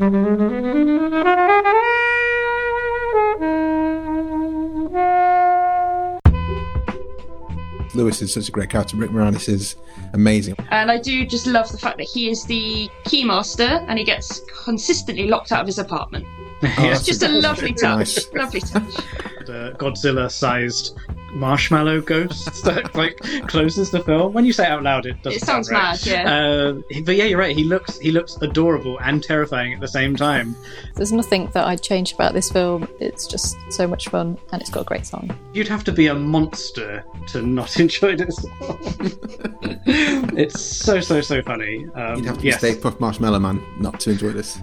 Lewis is such a great character. Rick Moranis is amazing. And I do just love the fact that he is the keymaster and he gets consistently locked out of his apartment. it's just a lovely touch. Nice. Lovely touch. The Godzilla-sized marshmallow ghost that like closes the film. When you say it out loud, it doesn't. It sounds sound right. mad, yeah. Uh, but yeah, you're right. He looks he looks adorable and terrifying at the same time. There's nothing that I'd change about this film. It's just so much fun and it's got a great song. You'd have to be a monster to not enjoy this. it's so so so funny. Um, You'd have to be yes. Stay Puft Marshmallow Man not to enjoy this.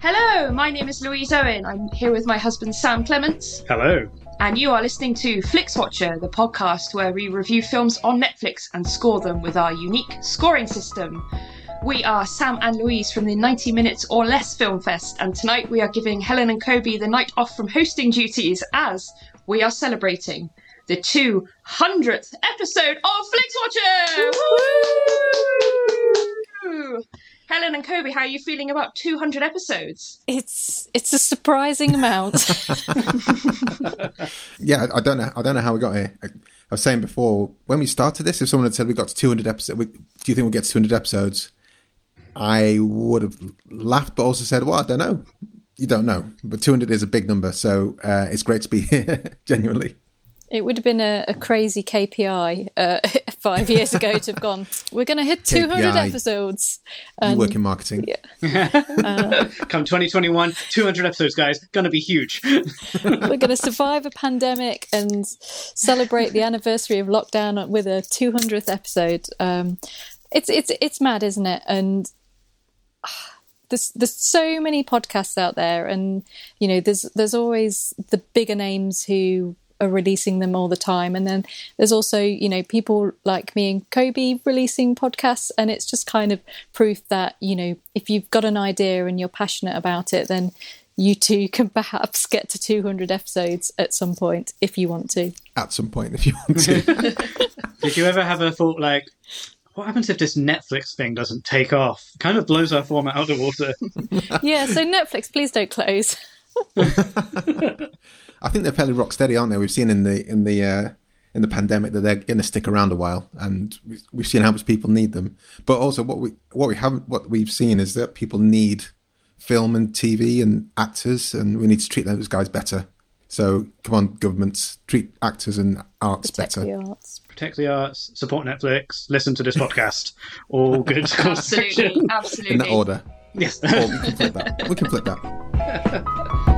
Hello, my name is Louise Owen. I'm here with my husband Sam Clements, Hello. and you are listening to Flix Watcher, the podcast where we review films on Netflix and score them with our unique scoring system. We are Sam and Louise from the 90 Minutes or Less Film Fest, and tonight we are giving Helen and Kobe the night off from hosting duties as we are celebrating the 200th episode of Flix Watcher! Woo! Helen and Kobe, how are you feeling about 200 episodes? It's it's a surprising amount. Yeah, I, I don't know. I don't know how we got here. I, I was saying before when we started this, if someone had said we got to 200 episodes, do you think we'll get to 200 episodes? I would have laughed, but also said, "Well, I don't know. You don't know." But 200 is a big number, so uh, it's great to be here. Genuinely, it would have been a, a crazy KPI uh, five years ago to have gone. We're going to hit 200 KPI. episodes. you work in marketing. yeah. Come 2021, 200 episodes, guys. Gonna be huge. we're going to survive a pandemic and celebrate the anniversary of lockdown with a 200th episode. Um, it's it's it's mad, isn't it? And ah, there's there's so many podcasts out there, and you know there's there's always the bigger names who are releasing them all the time, and then there's also you know people like me and Kobe releasing podcasts, and it's just kind of proof that you know if you've got an idea and you're passionate about it, then you too can perhaps get to 200 episodes at some point if you want to. At some point, if you want to. Did you ever have a thought like, what happens if this Netflix thing doesn't take off? Kind of blows our format out of the water. yeah, so Netflix, please don't close. I think they're fairly rock steady, aren't they? We've seen in the in the uh, in the pandemic that they're going to stick around a while, and we- we've seen how much people need them. But also, what we what we haven't what we've seen is that people need film and TV and actors, and we need to treat those guys better. So come on, governments, treat actors and arts Protect better. the arts. Protect the arts, support Netflix, listen to this podcast. All good Absolutely, absolutely. In that order. Yes. Or we can flip that. We can flip that.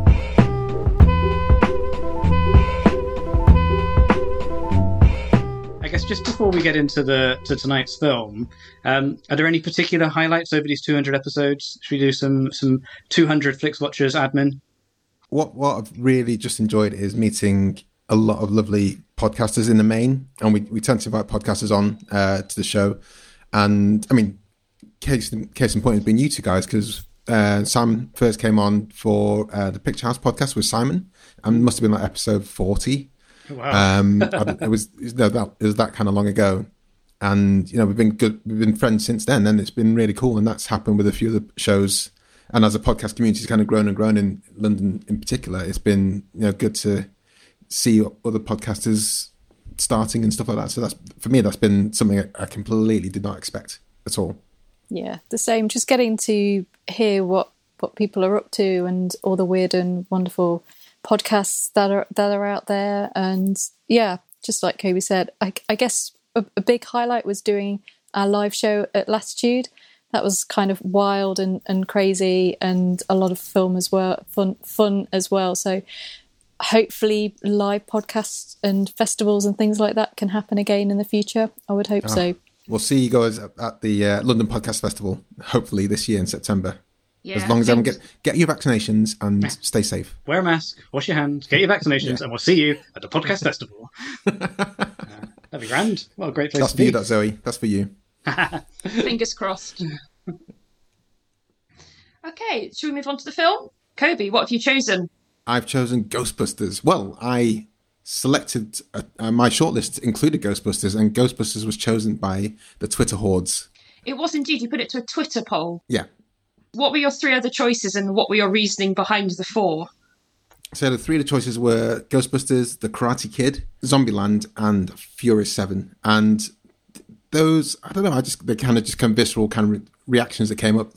Guess just before we get into the to tonight's film, um, are there any particular highlights over these 200 episodes? Should we do some some 200 Flix Watchers admin? what what I've really just enjoyed is meeting a lot of lovely podcasters in the main, and we, we tend to invite podcasters on uh, to the show. And I mean, case case in point has been you two guys because uh, Sam first came on for uh, the Picture House podcast with Simon, and must have been like episode forty. Wow. Um, I- it was it was that it was that kind of long ago, and you know we've been good, we've been friends since then, and it's been really cool. And that's happened with a few of the shows, and as a podcast community has kind of grown and grown in London in particular, it's been you know good to see other podcasters starting and stuff like that. So that's for me, that's been something I, I completely did not expect at all. Yeah, the same. Just getting to hear what what people are up to and all the weird and wonderful podcasts that are that are out there. And yeah, just like Kobe said, I, I guess a, a big highlight was doing our live show at Latitude. That was kind of wild and, and crazy, and a lot of film as well, fun fun as well. So hopefully, live podcasts and festivals and things like that can happen again in the future. I would hope so. We'll see you guys at, at the uh, London Podcast Festival, hopefully this year in September. Yeah, as long I as everyone think- get get your vaccinations and stay safe. Wear a mask, wash your hands, get your vaccinations, and we'll see you at the podcast festival. Uh, that'd be grand. What a great place That's to for you, that Zoe. That's for you. Fingers crossed. okay, should we move on to the film? Kobe, what have you chosen? I've chosen Ghostbusters. Well, I selected uh, uh, my shortlist included Ghostbusters, and Ghostbusters was chosen by the Twitter hordes. It was indeed, you put it to a Twitter poll. Yeah. What were your three other choices and what were your reasoning behind the four? So the three of the choices were Ghostbusters, The Karate Kid, Zombieland, and Furious Seven. And those, I don't know, I just they kind of just kind of visceral kind of re- reactions that came up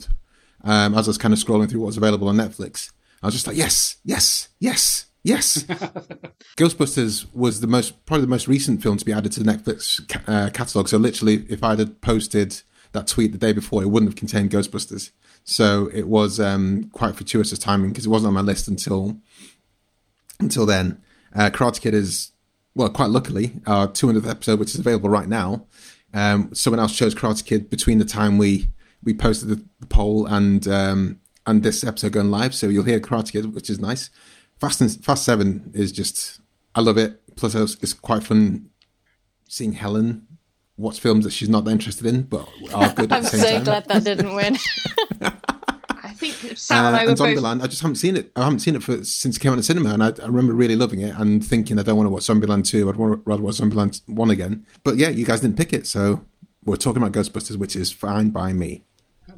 um, as I was kind of scrolling through what was available on Netflix. I was just like, yes, yes, yes, yes. Ghostbusters was the most probably the most recent film to be added to the Netflix ca- uh, catalog. So literally, if I'd had posted that tweet the day before, it wouldn't have contained Ghostbusters. So it was um, quite fortuitous timing because it wasn't on my list until until then. Uh, Karate Kid is well, quite luckily, our 200th episode, which is available right now. Um, someone else chose Karate Kid between the time we we posted the, the poll and um, and this episode going live. So you'll hear Karate Kid, which is nice. Fast and Fast Seven is just I love it. Plus, it's, it's quite fun seeing Helen watch films that she's not that interested in, but are good at I'm so glad that didn't win. I think Sam and Uh, I were and both. Zombieland, I just haven't seen it. I haven't seen it for since it came out in cinema, and I, I remember really loving it and thinking I don't want to watch Zombieland two. I'd want, rather watch Zombieland one again. But yeah, you guys didn't pick it, so we're talking about Ghostbusters, which is fine by me.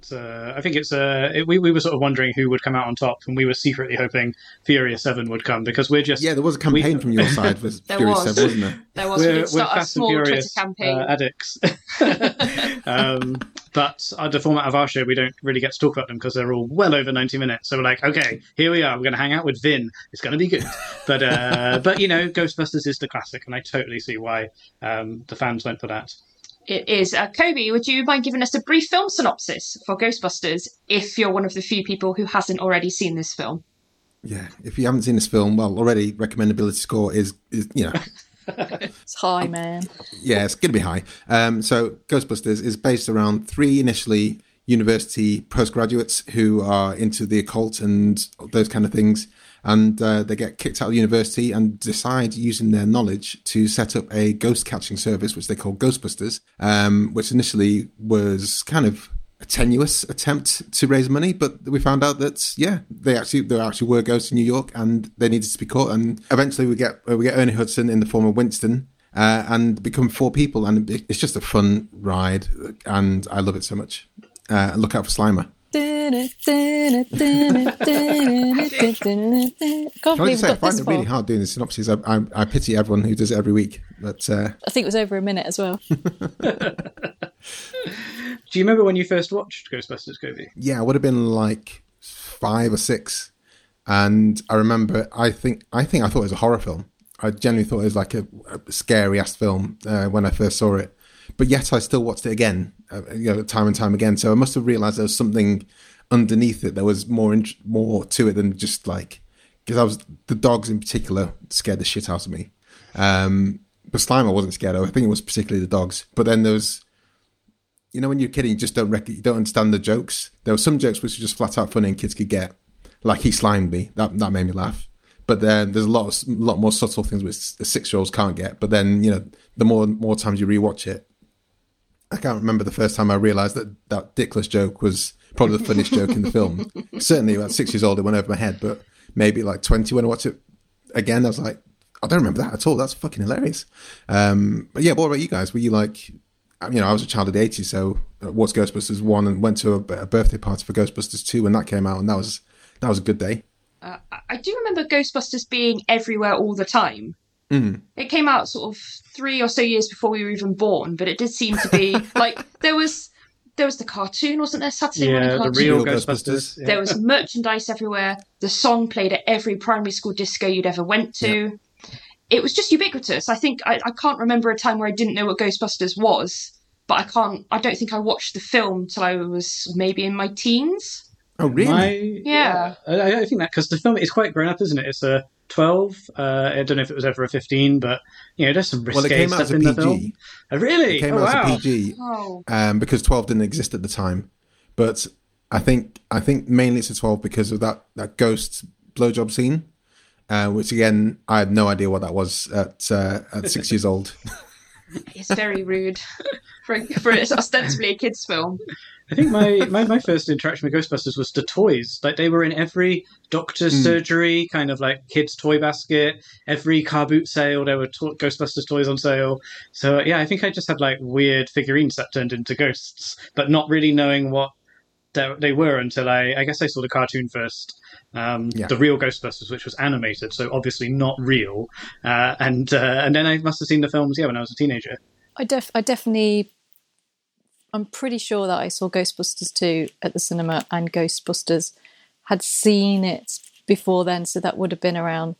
That's, uh, I think it's uh, it, we we were sort of wondering who would come out on top, and we were secretly hoping Furious Seven would come because we're just Yeah, there was a campaign we- from your side for There Furious was. Seven, wasn't there? There was we we're, did we're a fast and small Twitter furious campaign. uh, addicts. um, but uh, the format of our show, we don't really get to talk about them because they're all well over ninety minutes. So we're like, okay, here we are. We're going to hang out with Vin. It's going to be good. But uh, but you know, Ghostbusters is the classic, and I totally see why um, the fans went for that. It is. Uh, Kobe, would you mind giving us a brief film synopsis for Ghostbusters if you're one of the few people who hasn't already seen this film? Yeah, if you haven't seen this film, well, already recommendability score is is you know It's high, man. yeah, it's going to be high. Um, so Ghostbusters is based around three initially university postgraduates who are into the occult and those kind of things. And uh, they get kicked out of university and decide, using their knowledge, to set up a ghost catching service, which they call Ghostbusters, um, which initially was kind of a tenuous attempt to raise money, but we found out that yeah, they actually there actually were ghosts in New York, and they needed to be caught. And eventually, we get uh, we get Ernie Hudson in the form of Winston, uh, and become four people, and it's just a fun ride, and I love it so much. Uh, look out for Slimer. Can't I believe just say, I find it really hard doing the synopses. I, I, I pity everyone who does it every week, but uh, I think it was over a minute as well. Do you remember when you first watched Ghostbusters, Kobe? yeah, it would have been like five or six, and I remember. I think I think I thought it was a horror film. I genuinely thought it was like a, a scary ass film uh, when I first saw it, but yet I still watched it again, uh, you know, time and time again. So I must have realised there was something underneath it. There was more more to it than just like because I was the dogs in particular scared the shit out of me. Um, but Slime I wasn't scared of. I think it was particularly the dogs. But then there was you know, when you're a kid, you just don't rec- you don't understand the jokes. There were some jokes which were just flat out funny and kids could get, like he slimed me. That that made me laugh. But then there's a lot of, lot more subtle things which six year olds can't get. But then you know, the more more times you rewatch it, I can't remember the first time I realised that that dickless joke was probably the funniest joke in the film. Certainly, about six years old, it went over my head. But maybe like twenty when I watched it again, I was like, I don't remember that at all. That's fucking hilarious. Um, but yeah, what about you guys? Were you like, you know, I was a child of the '80s, so uh, watched Ghostbusters one and went to a, a birthday party for Ghostbusters two when that came out, and that was that was a good day. Uh, I do remember Ghostbusters being everywhere all the time. Mm. It came out sort of three or so years before we were even born, but it did seem to be like there was there was the cartoon, wasn't there? Saturday morning Yeah, the cartoon. real Real Ghostbusters. Ghostbusters. yeah. There was merchandise everywhere. The song played at every primary school disco you'd ever went to. It was just ubiquitous. I think I, I can't remember a time where I didn't know what Ghostbusters was, but I can't. I don't think I watched the film till I was maybe in my teens. Oh, really? My, Yeah. I, I think that because the film is quite grown up, isn't it? It's a twelve. Uh, I don't know if it was ever a fifteen, but you know, there's some risque well, it came out stuff as a in the film. PG. Oh, really? It came oh, out wow. as a PG Oh, um, because 12 didn't exist at the time. But I think I think mainly it's a twelve because of that that ghost blowjob scene, uh, which again I had no idea what that was at uh, at six years old. It's very rude for, for it's ostensibly a kids' film. I think my, my, my first interaction with Ghostbusters was the toys. Like they were in every doctor's Mm. surgery, kind of like kids' toy basket. Every car boot sale, there were to- Ghostbusters toys on sale. So yeah, I think I just had like weird figurines that turned into ghosts, but not really knowing what they, they were until I I guess I saw the cartoon first. Um, Yeah. The real Ghostbusters, which was animated, so obviously not real. Uh, and uh, and then I must have seen the films, yeah, when I was a teenager. I def I definitely I'm pretty sure that I saw Ghostbusters 2 at the cinema and Ghostbusters had seen it before then, so that would have been around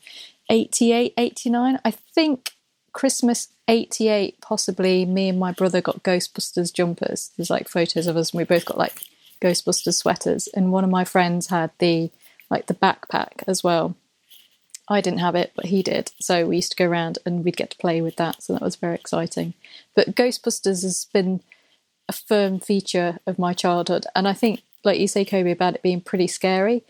88, 89. I think Christmas 88, possibly me and my brother got Ghostbusters jumpers. There's like photos of us and we both got like Ghostbusters sweaters. And one of my friends had the like the backpack as well. I didn't have it, but he did. So we used to go around and we'd get to play with that. So that was very exciting. But Ghostbusters has been a firm feature of my childhood. And I think, like you say, Kobe, about it being pretty scary,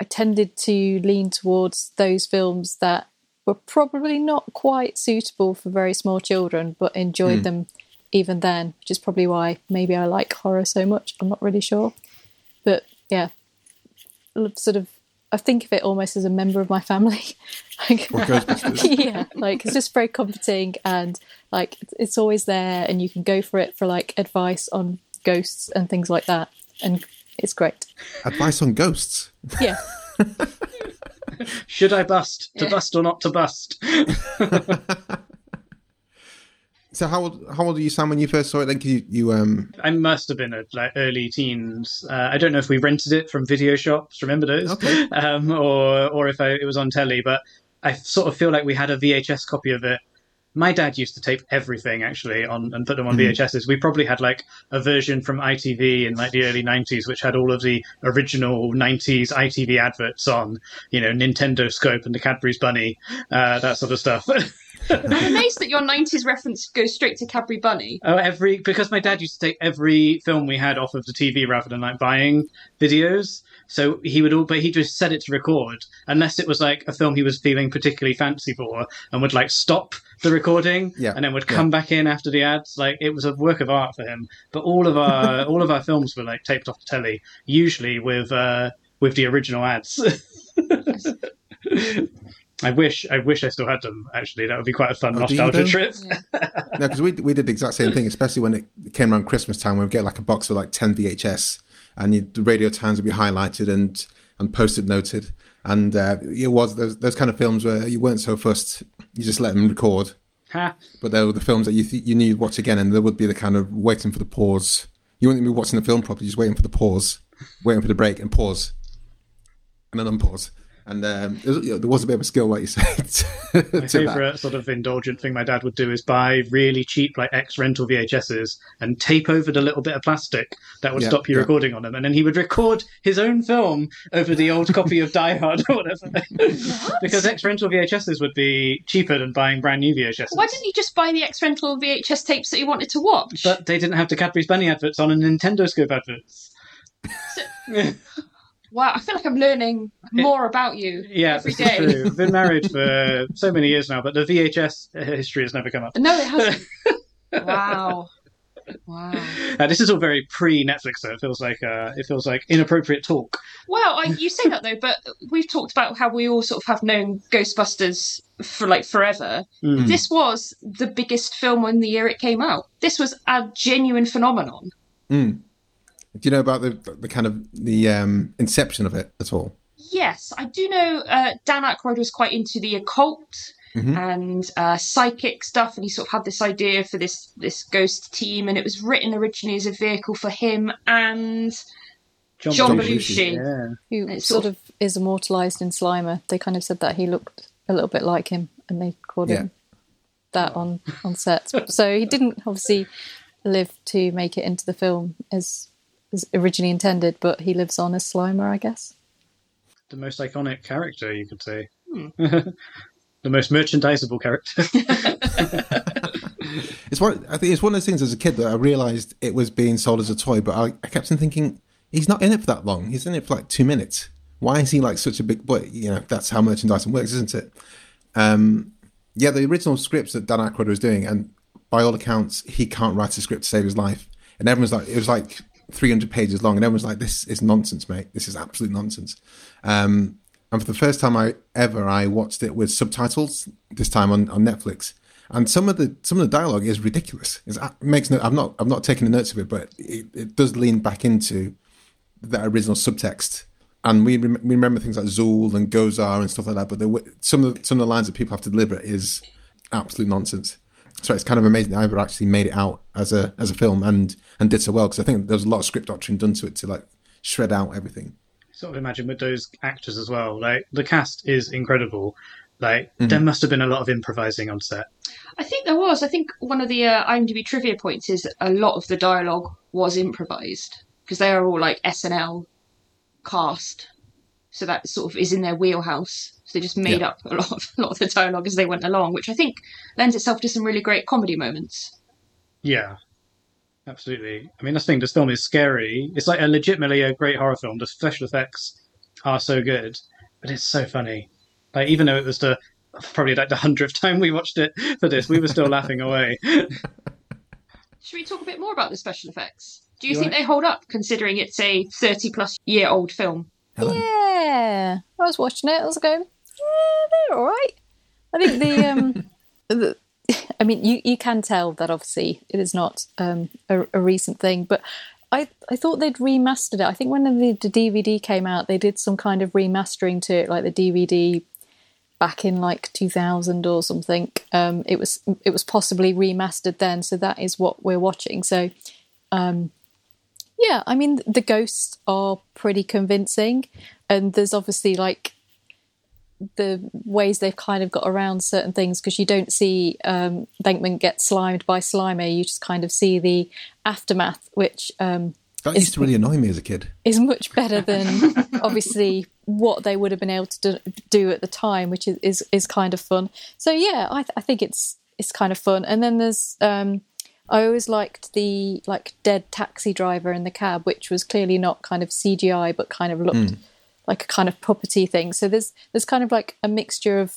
I tended to lean towards those films that were probably not quite suitable for very small children, but enjoyed hmm. them even then, which is probably why maybe I like horror so much. I'm not really sure. But yeah, sort of I think of it almost as a member of my family. like, Or Ghostbusters. yeah, like it's just very comforting and like it's- it's always there, and you can go for it for like advice on ghosts and things like that, and it's great. Advice on ghosts. Yeah, Should I bust? To Yeah. bust or not to bust? So how old how old were you, Sam, when you first saw it? Then you, you um I must have been at like early teens. Uh, I don't know if we rented it from video shops. Remember those? Okay. Um, or or if I, it was on telly. But I sort of feel like we had a VHS copy of it. My dad used to tape everything actually on and put them on VHSs. We probably had like a version from ITV in like the early '90s, which had all of the original '90s ITV adverts on. You know, Nintendo Scope and the Cadbury's Bunny, uh, that sort of stuff. I'm amazed that your 90s reference goes straight to Cadbury Bunny. Oh, every because my dad used to take every film we had off of the TV rather than like buying videos. So he would all, but he just set it to record unless it was like a film he was feeling particularly fancy for, and would like stop the recording, Yeah, and then would come back in after the ads. Like it was a work of art for him. But all of our all of our films were like taped off the telly, usually with uh with the original ads. I wish I wish I still had them. Actually, that would be quite a fun Oh, do you nostalgia though? trip. no, because we we did the exact same thing, especially when it came around Christmas time. We would get like a box of like ten VHS, and you, the radio times would be highlighted and and post-it noted. And uh, it was those those kind of films where you weren't so fussed; you just let them record. Ha. But they were the films that you th- you knew you'd watch again, and there would be the kind of waiting for the pause. You wouldn't be watching the film properly, just waiting for the pause, waiting for the break, and pause, and then unpause. And um, it was, you know, there was a bit of a skill, like you said. to My that. favorite sort of indulgent thing my dad would do is buy really cheap like ex rental VHSs and tape over the little bit of plastic that would Yeah, stop you yeah. recording on them, and then he would record his own film over the old copy of Die Hard or whatever. because ex rental VHSs would be cheaper than buying brand new VHSs. Why didn't you just buy the X rental VHS tapes that you wanted to watch? But they didn't have the Cadbury's Bunny adverts on and Nintendo Scope adverts. wow, I feel like I'm learning more about you Yeah, every this true. I've been married for so many years now, but the VHS history has never come up. No, it hasn't. wow. Wow. Uh, this is all very pre Netflix, though. It feels like uh, it feels like inappropriate talk. Well, I, you say that though, but we've talked about how we all sort of have known Ghostbusters for like forever. Mm. This was the biggest film in the year it came out. This was a genuine phenomenon. Do you know about the the kind of the um, inception of it at all? Yes, I do know uh, Dan Aykroyd was quite into the occult and uh, psychic stuff, and he sort of had this idea for this this ghost team, and it was written originally as a vehicle for him and John Belushi. Belushi. Yeah. who It's sort sort of is immortalised in Slimer. They kind of said that he looked a little bit like him, and they called Yeah. him that on on set. so he didn't obviously live to make it into the film as as originally intended, but he lives on as Slimer, I guess. The most iconic character, you could say. the most merchandisable character. It's one. I think it's one of those things as a kid that I realised it was being sold as a toy, but I, I kept on thinking he's not in it for that long. He's in it for like two minutes. Why is he like such a big boy? You know, that's how merchandising works, isn't it? Um, yeah, the original scripts that Dan Aykroyd was doing, and by all accounts, he can't write a script to save his life. And everyone's like, it was like 300 pages long, and everyone's like, this is nonsense, mate. This is absolute nonsense. Um, and for the first time I ever, I watched it with subtitles. This time on, on Netflix, and some of the some of the dialogue is ridiculous. It's, it makes no. I've not I've not taken the notes of it, but it, it does lean back into that original subtext. And we rem- we remember things like Zuul and Gozer and stuff like that. But the, some of the, some of the lines that people have to deliver is absolute nonsense. So it's kind of amazing I ever actually made it out as a as a film and and did so well because I think there was a lot of script doctoring done to it to like shred out everything. Sort of imagine with those actors as well. Like the cast is incredible. Like mm-hmm. there must have been a lot of improvising on set. I think there was. I think one of the uh, IMDb trivia points is a lot of the dialogue was improvised because they are all like SNL cast, so that sort of is in their wheelhouse. So they just made yeah. up a lot of a lot of the dialogue as they went along, which I think lends itself to some really great comedy moments. Yeah, absolutely. I mean, that's the thing. This film is scary. It's like a legitimately a great horror film. The special effects are so good, but it's so funny. Like even though it was the probably like the hundredth time we watched it for this, we were still laughing away. Should we talk a bit more about the special effects? Do you, you think right? they hold up, considering it's a thirty-plus year old film? Yeah, I was watching it. I was going, yeah, they're all right. I think the, um, the I mean, you, you can tell that obviously it is not um, a, a, recent thing, but I I thought they'd remastered it. I think when the, the, DVD came out, they did some kind of remastering to it, like the DVD back in like 2000 or something. Um, it was it was possibly remastered then, so that is what we're watching. So, um, yeah, I mean the ghosts are pretty convincing, and there's obviously like the ways they've kind of got around certain things because you don't see um, Venkman get slimed by Slimer. You just kind of see the aftermath, which um, that used to really annoy me as a kid. Is much better than obviously what they would have been able to do at the time, which is is, is kind of fun. So yeah, I, th- I think it's it's kind of fun. And then there's um, I always liked the like dead taxi driver in the cab, which was clearly not kind of CGI, but kind of looked. Mm like a kind of property thing. So there's there's kind of like a mixture of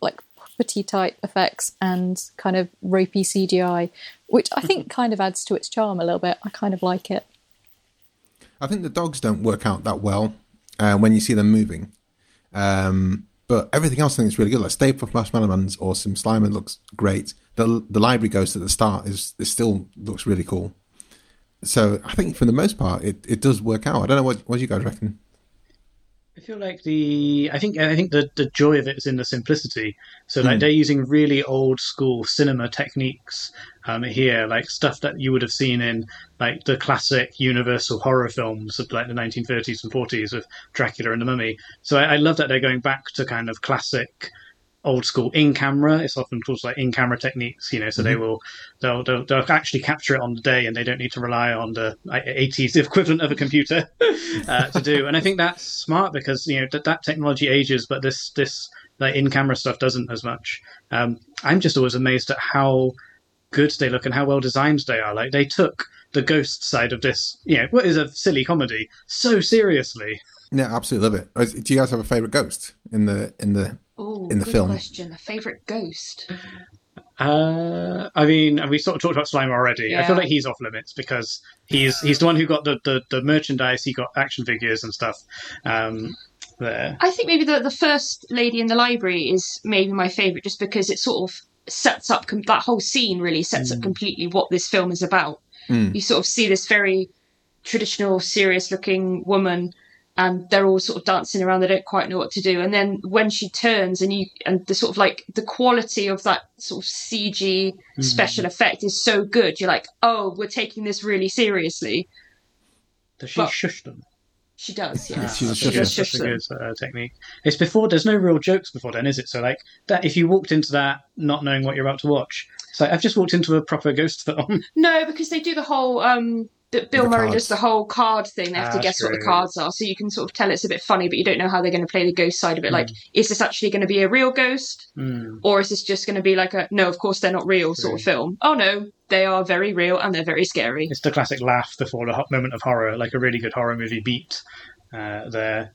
like property type effects and kind of ropey CGI, which I think kind of adds to its charm a little bit. I kind of like it. I think the dogs don't work out that well uh, when you see them moving. Um, but everything else I think is really good. Like Stay Puft Marshmallow Man's awesome. Slimer looks great. The the library ghost at the start is, is still looks really cool. So I think for the most part it, it does work out. I don't know what what you guys reckon. I feel like the I think I think the the joy of it is in the simplicity. So like mm. they're using really old school cinema techniques um, here, like stuff that you would have seen in like the classic Universal horror films of like the 1930s and 40s with Dracula and the Mummy. So I, I love that they're going back to kind of classic old school in camera. It's often called like in camera techniques, you know. So mm-hmm. they will they'll, they'll, they'll actually capture it on the day, and they don't need to rely on the 80s equivalent of a computer uh, to do. And I think that's smart because you know that, that technology ages, but this this like in camera stuff doesn't as much. Um, I'm just always amazed at how good they look and how well designed they are. Like they took the ghost side of this, you know, what is a silly comedy, so seriously. Yeah, absolutely love it. Do you guys have a favorite ghost in the in the Ooh, in the film? Question: a favorite ghost. Uh, I mean, we sort of talked about Slimer already. Yeah. I feel like he's off limits because he's he's the one who got the, the, the merchandise. He got action figures and stuff. Um, there. I think maybe the the first lady in the library is maybe my favorite, just because it sort of sets up com- that whole scene. Really sets mm. up completely what this film is about. Mm. You sort of see this very traditional, serious looking woman and they're all sort of dancing around. They don't quite know what to do. And then when she turns, and you and the sort of like the quality of that sort of CG mm-hmm. special effect is so good. You're like, oh, we're taking this really seriously. Does she but shush them? She does, yeah. She's a shush, shush, a good uh, technique. It's before. There's no real jokes before then, is it? So like that, if you walked into that not knowing what you're about to watch, so I've just walked into a proper ghost film. No, because they do the whole um But Bill Murray does the whole card thing. They have to Ah, guess what the cards are, so you can sort of tell it's a bit funny, but you don't know how they're going to play the ghost side of it. Like, is this actually going to be a real ghost, Mm. or is this just going to be like a no? Of course they're not real sort of film. Oh no, they are very real and they're very scary. It's the classic laugh before the moment of horror, like a really good horror movie beat uh, there.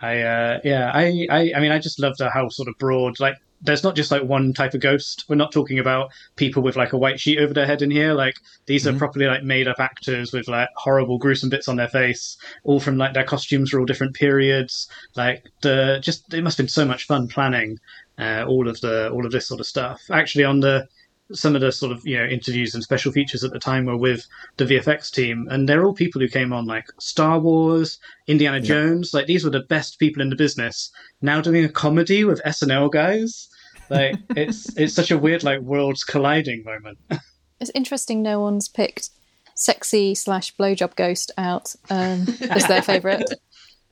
I uh, yeah, I, I I mean, I just loved how sort of broad. Like, there's not just like one type of ghost. We're not talking about people with like a white sheet over their head in here. Like, these are properly like made up actors with like horrible, gruesome bits on their face, all from like their costumes are all different periods. Like the just it must have been so much fun planning uh, all of the all of this sort of stuff. Actually, on the some of the sort of you know interviews and special features at the time were with the VFX team, and they're all people who came on like Star Wars, Indiana Jones. Like these were the best people in the business. Now doing a comedy with SNL guys, like it's it's such a weird like worlds colliding moment. It's interesting no one's picked sexy slash blowjob ghost out um, as their favourite.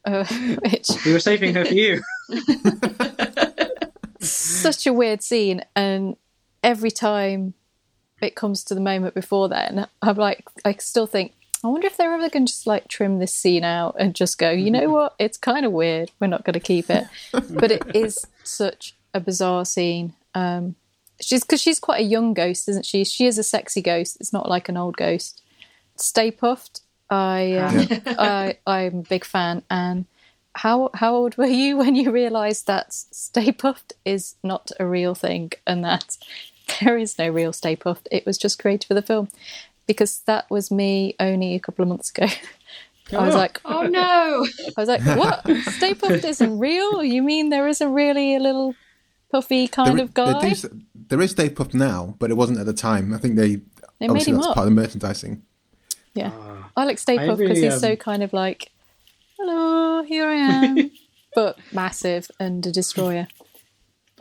Uh, which we were saving her for you. such a weird scene, and every time it comes to the moment before then, I'm like, I still think, I wonder if they're ever going to just like trim this scene out and just go, you know what, it's kind of weird. We're not going to keep it, but it is such a bizarre scene. Um, she's because she's quite a young ghost, isn't she? She is a sexy ghost. It's not like an old ghost. Stay Puft. I, uh, I I'm a big fan. And how how old were you when you realised that Stay Puft is not a real thing and that there is no real Stay Puft? It was just created for the film. Because that was me only a couple of months ago. I was like, Oh no! I was like, what? Stay Puft isn't real? You mean there isn't really a little puffy kind There, of guy? they do, there is Stay Puft now, but it wasn't at the time. I think they, They made him that's up. part of the merchandising. Yeah. I like Stay I Puft because really, he's so um, kind of like, hello, here I am. but massive and a destroyer.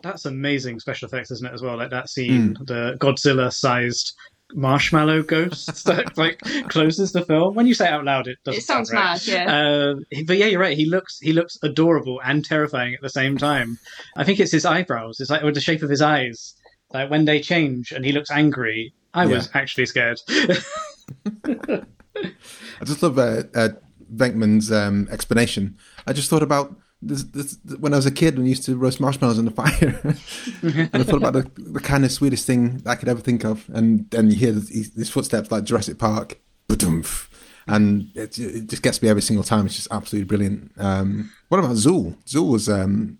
That's amazing special effects, isn't it? As well, like that scene, the Godzilla-sized marshmallow ghost that like closes the film. When you say it out loud, it doesn't. It sounds sound right. mad, yeah. Uh, but yeah, you're right. He looks he looks adorable and terrifying at the same time. I think it's his eyebrows. It's like with the shape of his eyes. Like when they change and he looks angry. I was actually scared. I just love uh, uh, Venkman's um, explanation. I just thought about this, this, when I was a kid and used to roast marshmallows on the fire, and I thought about the, the kind of sweetest thing I could ever think of. And then you hear these, these footsteps like Jurassic Park, ba-doomph, and it, it just gets me every single time. It's just absolutely brilliant. Um, what about Zuul? Zuul was um,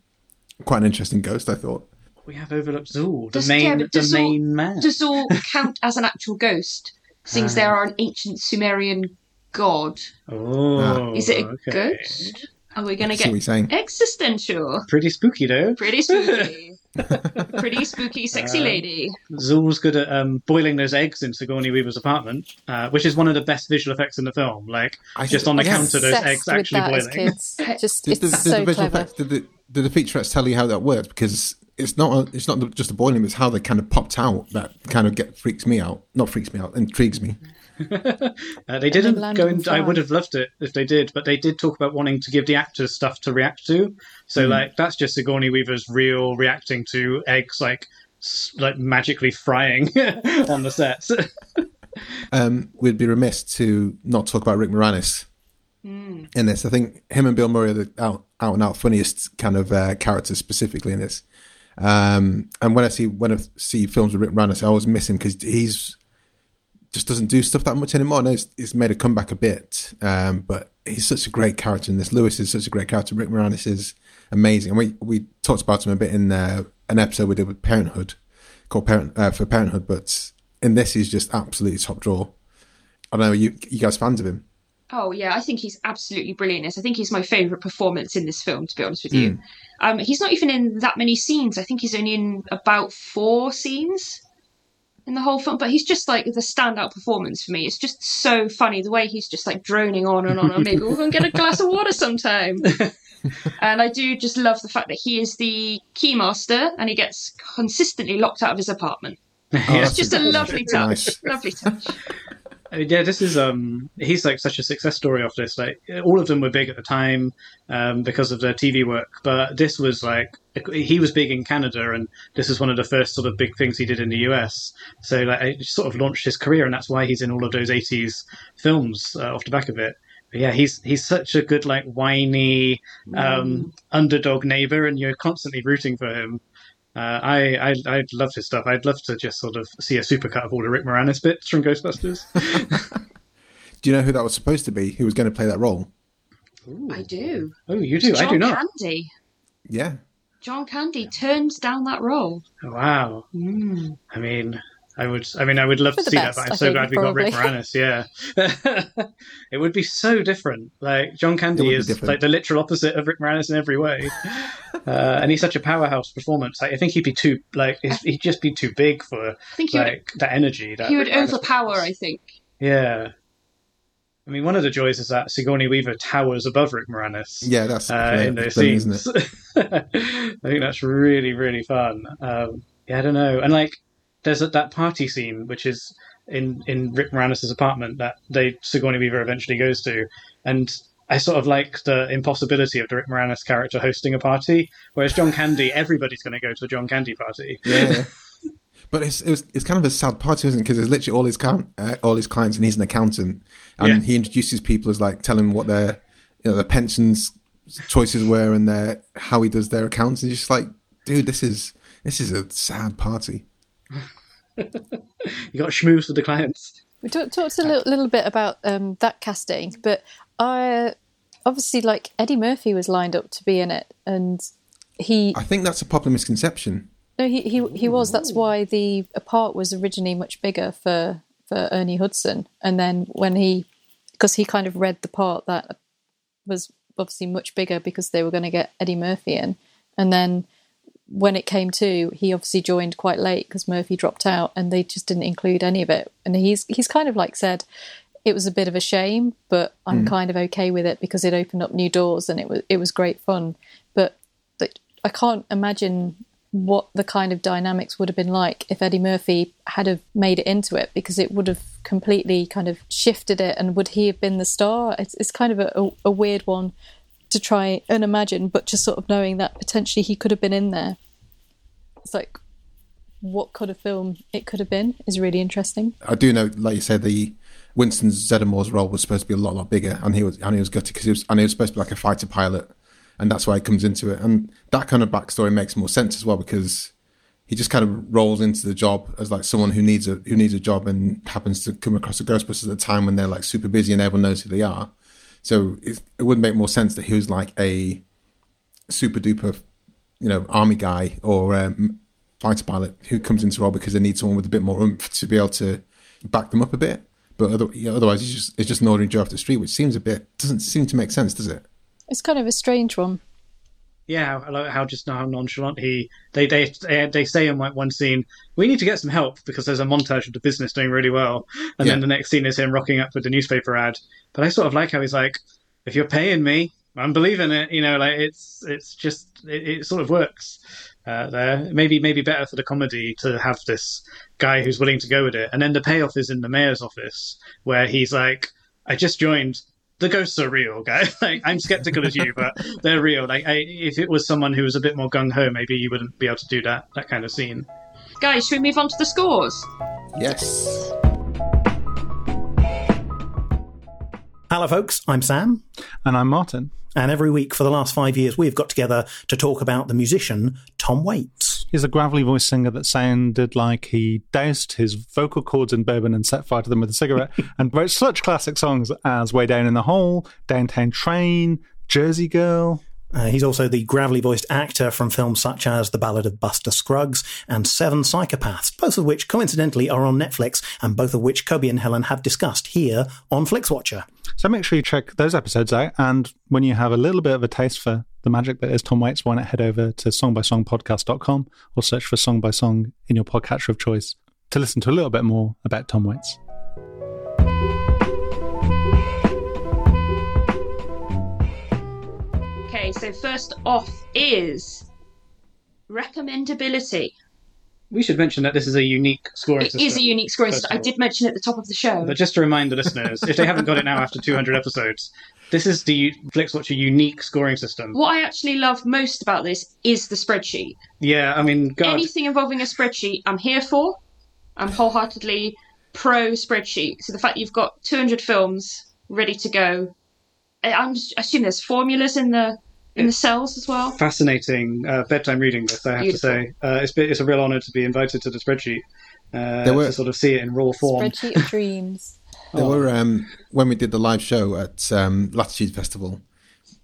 quite an interesting ghost, I thought. we have overlooked Zuul, the Does- main yeah, the does Zuul- main man. Does all count as an actual ghost, since there are an ancient Sumerian god? Oh, Is it a okay. ghost? Are we going to I see what get you're saying. existential? Pretty spooky though. Pretty spooky. Pretty spooky, sexy Uh, lady. Zuul's good at um, boiling those eggs in Sigourney Weaver's apartment, uh, which is one of the best visual effects in the film. Like I just on the yes. counter, those eggs Obsessed with actually boiling. kids. Just Did it's the, did so the visual clever. effects, did the, did the feature tell you how that works? Because it's not it's not just the boiling; it's how they kind of popped out that kind of get freaks me out. Not freaks me out, intrigues me. Uh, they didn't go and into. I would have loved it if they did, but they did talk about wanting to give the actors stuff to react to. So Hmm. like that's just Sigourney Weaver's real reacting to eggs like like magically frying on the sets. Um, we'd be remiss to not talk about Rick Moranis in this. I think him and Bill Murray are the out, out and out funniest kind of uh, characters specifically in this. Um, and when I see when I see films with Rick Moranis, I always miss him because he's just doesn't do stuff that much anymore. I know he's, he's made a comeback a bit, um, but he's such a great character in this. Lewis is such a great character. Rick Moranis is amazing, and we we talked about him a bit in uh, an episode we did with Parenthood called Parent uh, for Parenthood, but in this he's just absolutely top draw. I don't know, you you guys fans of him? Oh yeah, I think he's absolutely brilliant. I think he's my favourite performance in this film, to be honest with you. Um, he's not even in that many scenes. I think he's only in about four scenes in the whole film. But he's just like the standout performance for me. It's just so funny the way he's just like droning on and on. And maybe we'll go and get a glass of water sometime. and I do just love the fact that he is the keymaster and he gets consistently locked out of his apartment. Oh, It's just a lovely touch. Nice. Lovely touch. Uh, Yeah, this is um he's like such a success story of this. Like all of them were big at the time um because of their TV work, but this was like he was big in Canada and this is one of the first sort of big things he did in the US. So like it sort of launched his career and that's why he's in all of those 80s films uh, off the back of it. But yeah, he's he's such a good like whiny um underdog neighbor and you're constantly rooting for him. Uh, I, I I love his stuff. I'd love to just sort of see a supercut of all the Rick Moranis bits from Ghostbusters. Do you know who that was supposed to be? Who was going to play that role? I do. Oh, you do? John I do not. Candy. Yeah, John Candy turns down that role. Oh, wow. Mm. I mean, I would. I mean, I would love to see best, that, but I'm I so think, glad we got Rick probably. Moranis. Yeah, it would be so different. Like John Candy is like the literal opposite of Rick Moranis in every way, uh, and he's such a powerhouse performance. Like, I think he'd be too like he'd just be too big for I think he would, like that energy. That he would Rick overpower, brings. I think. Yeah. I mean, one of the joys is that Sigourney Weaver towers above Rick Moranis yeah, that's uh, in those brilliant, scenes. isn't it? I think that's really, really fun. Um, yeah, I don't know. And like, there's a, that party scene which is in in Rick Moranis' apartment that they Sigourney Weaver eventually goes to, and I sort of like the impossibility of the Rick Moranis character hosting a party, whereas John Candy, everybody's going to go to a John Candy party. Yeah. But it's it was, it's kind of a sad party, isn't it? Because there's literally all his count, uh, all his clients, and he's an accountant, and Yeah. he introduces people as like telling what their you know their pensions choices were and their how he does their accounts, and you're just like, dude, this is this is a sad party. You got schmooze with the clients. We talked, talked a little, little bit about um, that casting, but I obviously like Eddie Murphy was lined up to be in it, and he I think that's a popular misconception. no he he, he was. That's why the part was originally much bigger for for Ernie Hudson, and then when he because he kind of read the part that was obviously much bigger because they were going to get Eddie Murphy in, and then when it came to, he obviously joined quite late because Murphy dropped out, and they just didn't include any of it. And he's he's kind of like said it was a bit of a shame, but I'm mm. kind of okay with it because it opened up new doors and it was it was great fun. But, but I can't imagine what the kind of dynamics would have been like if Eddie Murphy had have made it into it because it would have completely kind of shifted it. And would he have been the star? It's it's kind of a, a, a weird one to try and imagine, but just sort of knowing that potentially he could have been in there. It's like what kind of film it could have been is really interesting. I do know, like you said, the Winston Zeddemore role was supposed to be a lot, lot bigger, and he was, and he was gutted because he was, and he was supposed to be like a fighter pilot, and that's why he comes into it, and that kind of backstory makes more sense as well because he just kind of rolls into the job as like someone who needs a who needs a job and happens to come across the Ghostbusters at a time when they're like super busy and everyone knows who they are. So it, it would make more sense that he was like a super duper, you know, army guy or um, fighter pilot who comes into role because they need someone with a bit more oomph to be able to back them up a bit. But other, yeah, otherwise, it's just it's just an ordinary Joe off the street, which seems a bit doesn't seem to make sense, does it? It's kind of a strange one. Yeah, I like how just how nonchalant he they they they, say in like one scene we need to get some help because there's a montage of the business doing really well, and then the next scene is him rocking up with the newspaper ad. But I sort of like how he's like, if you're paying me, I'm believing it. You know, like it's it's just it, it sort of works. Uh, there, maybe maybe better for the comedy to have this guy who's willing to go with it, and then the payoff is in the mayor's office where he's like, I just joined the ghosts are real, guy. like I'm skeptical as you, but they're real. Like I, if it was someone who was a bit more gung ho, maybe you wouldn't be able to do that that kind of scene. Guys, should we move on to the scores? Yes. Hello, folks. I'm Sam. And I'm Martin. And every week for the last five years, we've got together to talk about the musician Tom Waits. He's a gravelly voice singer that sounded like he doused his vocal cords in bourbon and set fire to them with a cigarette and wrote such classic songs as Way Down in the Hole, Downtown Train, Jersey Girl. Uh, he's also the gravelly voiced actor from films such as The Ballad of Buster Scruggs and Seven Psychopaths, both of which coincidentally are on Netflix and both of which Kobe and Helen have discussed here on Flixwatcher. So make sure you check those episodes out. And when you have a little bit of a taste for the magic that is Tom Waits, why not head over to songbysongpodcast.com or search for Song by Song in your podcatcher of choice to listen to a little bit more about Tom Waits. So first off is recommendability. We should mention that this is a unique scoring It system. is a unique scoring first system. I did mention at the top of the show. But just to remind the listeners, if they haven't got it now after 200 episodes, this is the FlixWatcher unique scoring system. What I actually love most about this is the spreadsheet. Yeah, I mean, God, Anything involving a spreadsheet, I'm here for. I'm wholeheartedly pro spreadsheet. So the fact you've got 200 films ready to go, I'm assume there's formulas in the in the cells as well. fascinating uh, bedtime reading. This I have Beautiful. to say, uh, it's it's a real honour to be invited to the spreadsheet uh, There were- to sort of see it in raw form. Spreadsheet of dreams. There Oh. were um, when we did the live show at um, Latitude Festival.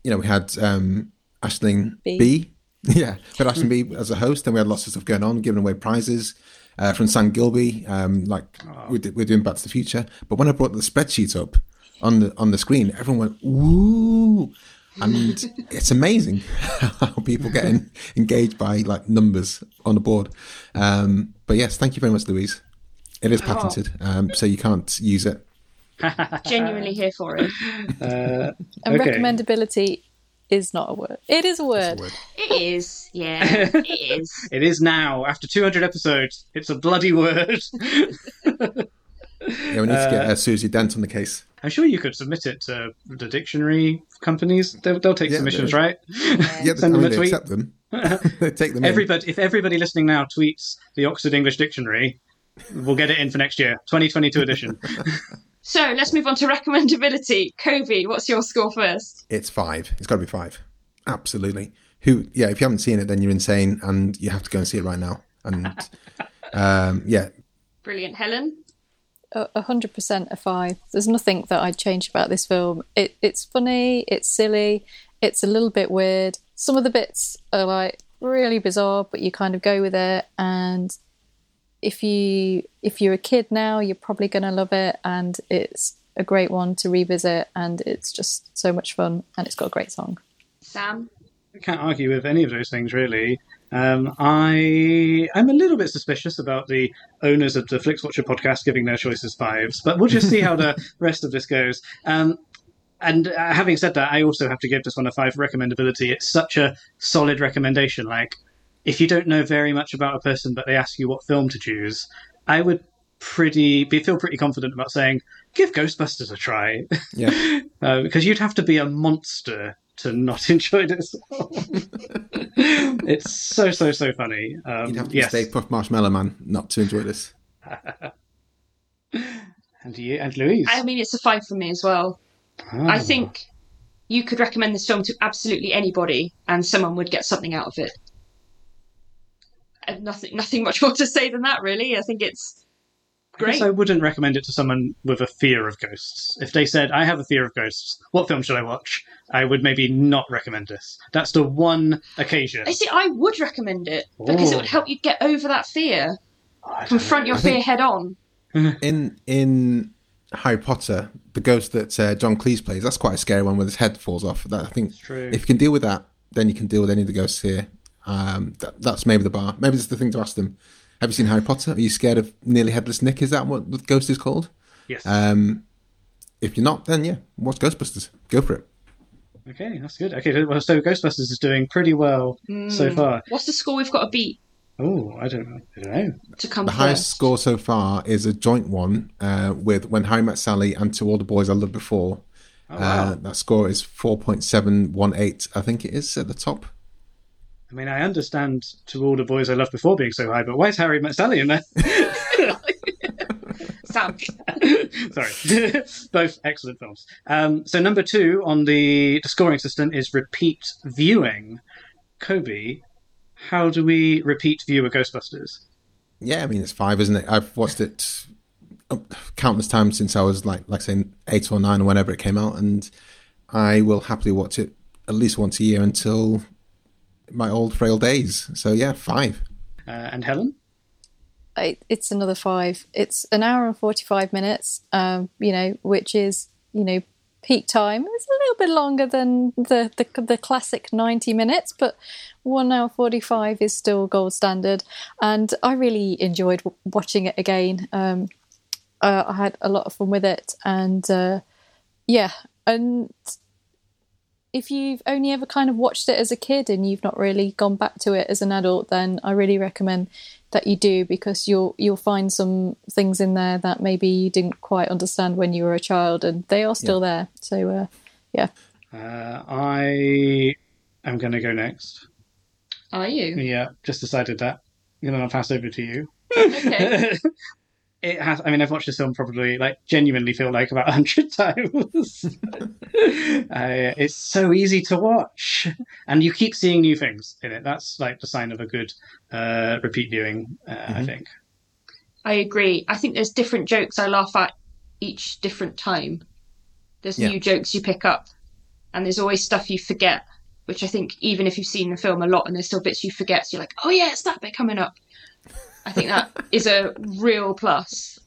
You know, we had um, Aisling Bea. B. Yeah, but Aisling Bea as a host, and we had lots of stuff going on, giving away prizes uh, from Sam Gilby. Um, like we did, we're doing Back to the Future. But when I brought the spreadsheet up on the on the screen, everyone went woo. And it's amazing how people get en- engaged by like numbers on the board. Um, but yes, thank you very much, Louise. It is patented, um, so you can't use it. Genuinely here for it. Uh, And Okay. recommendability is not a word. It is a word. It is, yeah, it is. it is now after 200 episodes. It's a bloody word. Yeah, we need to get uh, Susie Dent on the case. I'm sure you could submit it to the dictionary companies. They'll, they'll take Yeah, submissions, they- right? Yeah, Send I them a tweet. accept them. they take them in. Everybody, if everybody listening now tweets the Oxford English Dictionary, we'll get it in for next year, 2022 edition. So let's move on to recommendability. Kobe, what's your score first? It's five. It's got to be five. Absolutely. Who? Yeah. If you haven't seen it, then you're insane, and you have to go and see it right now. And um, yeah, Brilliant, Helen. A a hundred percent a five. There's nothing that I'd change about this film. It, it's funny, it's silly, it's a little bit weird. Some of the bits are like really bizarre, but you kind of go with it. And if you if you're a kid now, you're probably going to love it. And it's a great one to revisit, and it's just so much fun, and it's got a great song. Sam. I can't argue with any of those things really. Um, I I'm a little bit suspicious about the owners of the FlixWatcher podcast giving their choices fives, but we'll just see how the rest of this goes. Um, and uh, having said that, I also have to give this one a five for recommendability. It's such a solid recommendation. Like, if you don't know very much about a person, but they ask you what film to choose, I would pretty be feel pretty confident about saying give Ghostbusters a try yeah. uh, because you'd have to be a monster to not enjoy this. it's so so so funny. Um, You'd have to yes, Stay Puft Marshmallow Man not to enjoy this. and you and Louise. I mean, it's a five for me as well. Ah. I think you could recommend this film to absolutely anybody, and someone would get something out of it. And nothing, nothing much more to say than that, really. I think it's I guess. I wouldn't recommend it to someone with a fear of ghosts. If they said, "I have a fear of ghosts," what film should I watch? I would maybe not recommend this. That's the one occasion. I see. I would recommend it because it would help you get over that fear, I don't confront your I fear head on. In in Harry Potter, the ghost that uh, John Cleese plays, that's quite a scary one where his head falls off. That I think true. if you can deal with that, then you can deal with any of the ghosts here. Um, that, that's maybe the bar. Maybe it's the thing to ask them. Have you seen Harry Potter? Are you scared of nearly headless Nick? Is that what the ghost is called? Yes. Um, if you're not, then yeah, watch Ghostbusters. Go for it. okay, that's good. Okay, well, so Ghostbusters is doing pretty well so Hmm. far. What's the score we've got to beat Oh, I don't know. I don't know. to come The first? highest score so far is a joint one uh, with When Harry Met Sally and To All the Boys I Loved Before. Oh, wow. uh, that score is 4.718, I think it is at the top. I mean, I understand to all the boys I loved before being so high, but why is Harry Met Sally in there? Sam. Sorry, both excellent films. Um, so number two on the, the scoring system is repeat viewing. Kobe, how do we repeat view a Ghostbusters? Yeah, I mean, it's five, isn't it? I've watched it uh, countless times since I was like, like saying eight or nine or whenever it came out, and I will happily watch it at least once a year until my old frail days. So yeah, five. Uh, and Helen? I, it's another five. It's an hour and 45 minutes, um, you know, which is, you know, peak time. It's a little bit longer than the, the, the classic 90 minutes, but one hour 45 is still gold standard. And I really enjoyed w- watching it again. Um, uh, I had a lot of fun with it. And uh, yeah, and if you've only ever kind of watched it as a kid and you've not really gone back to it as an adult, then I really recommend that you do because you'll you'll find some things in there that maybe you didn't quite understand when you were a child, and they are still there. So uh, yeah, Uh, I am going to go next. Are you? Yeah, just decided that. I'm going to pass over to you. Okay. it has. I mean, I've watched this film probably like genuinely feel like about a hundred times. uh, it's so easy to watch, and you keep seeing new things in it. That's like the sign of a good uh, repeat viewing. Uh, I think. I agree. I think there's different jokes I laugh at each different time. There's Yeah. new jokes you pick up, and there's always stuff you forget, which I think even if you've seen the film a lot and there's still bits you forget, so you're like, oh yeah, it's that bit coming up. I think that is a real plus.